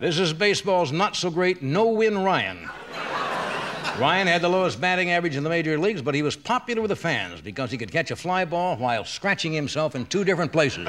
This is baseball's not so great no win Ryan. Ryan had the lowest batting average in the major leagues, but he was popular with the fans because he could catch a fly ball while scratching himself in two different places.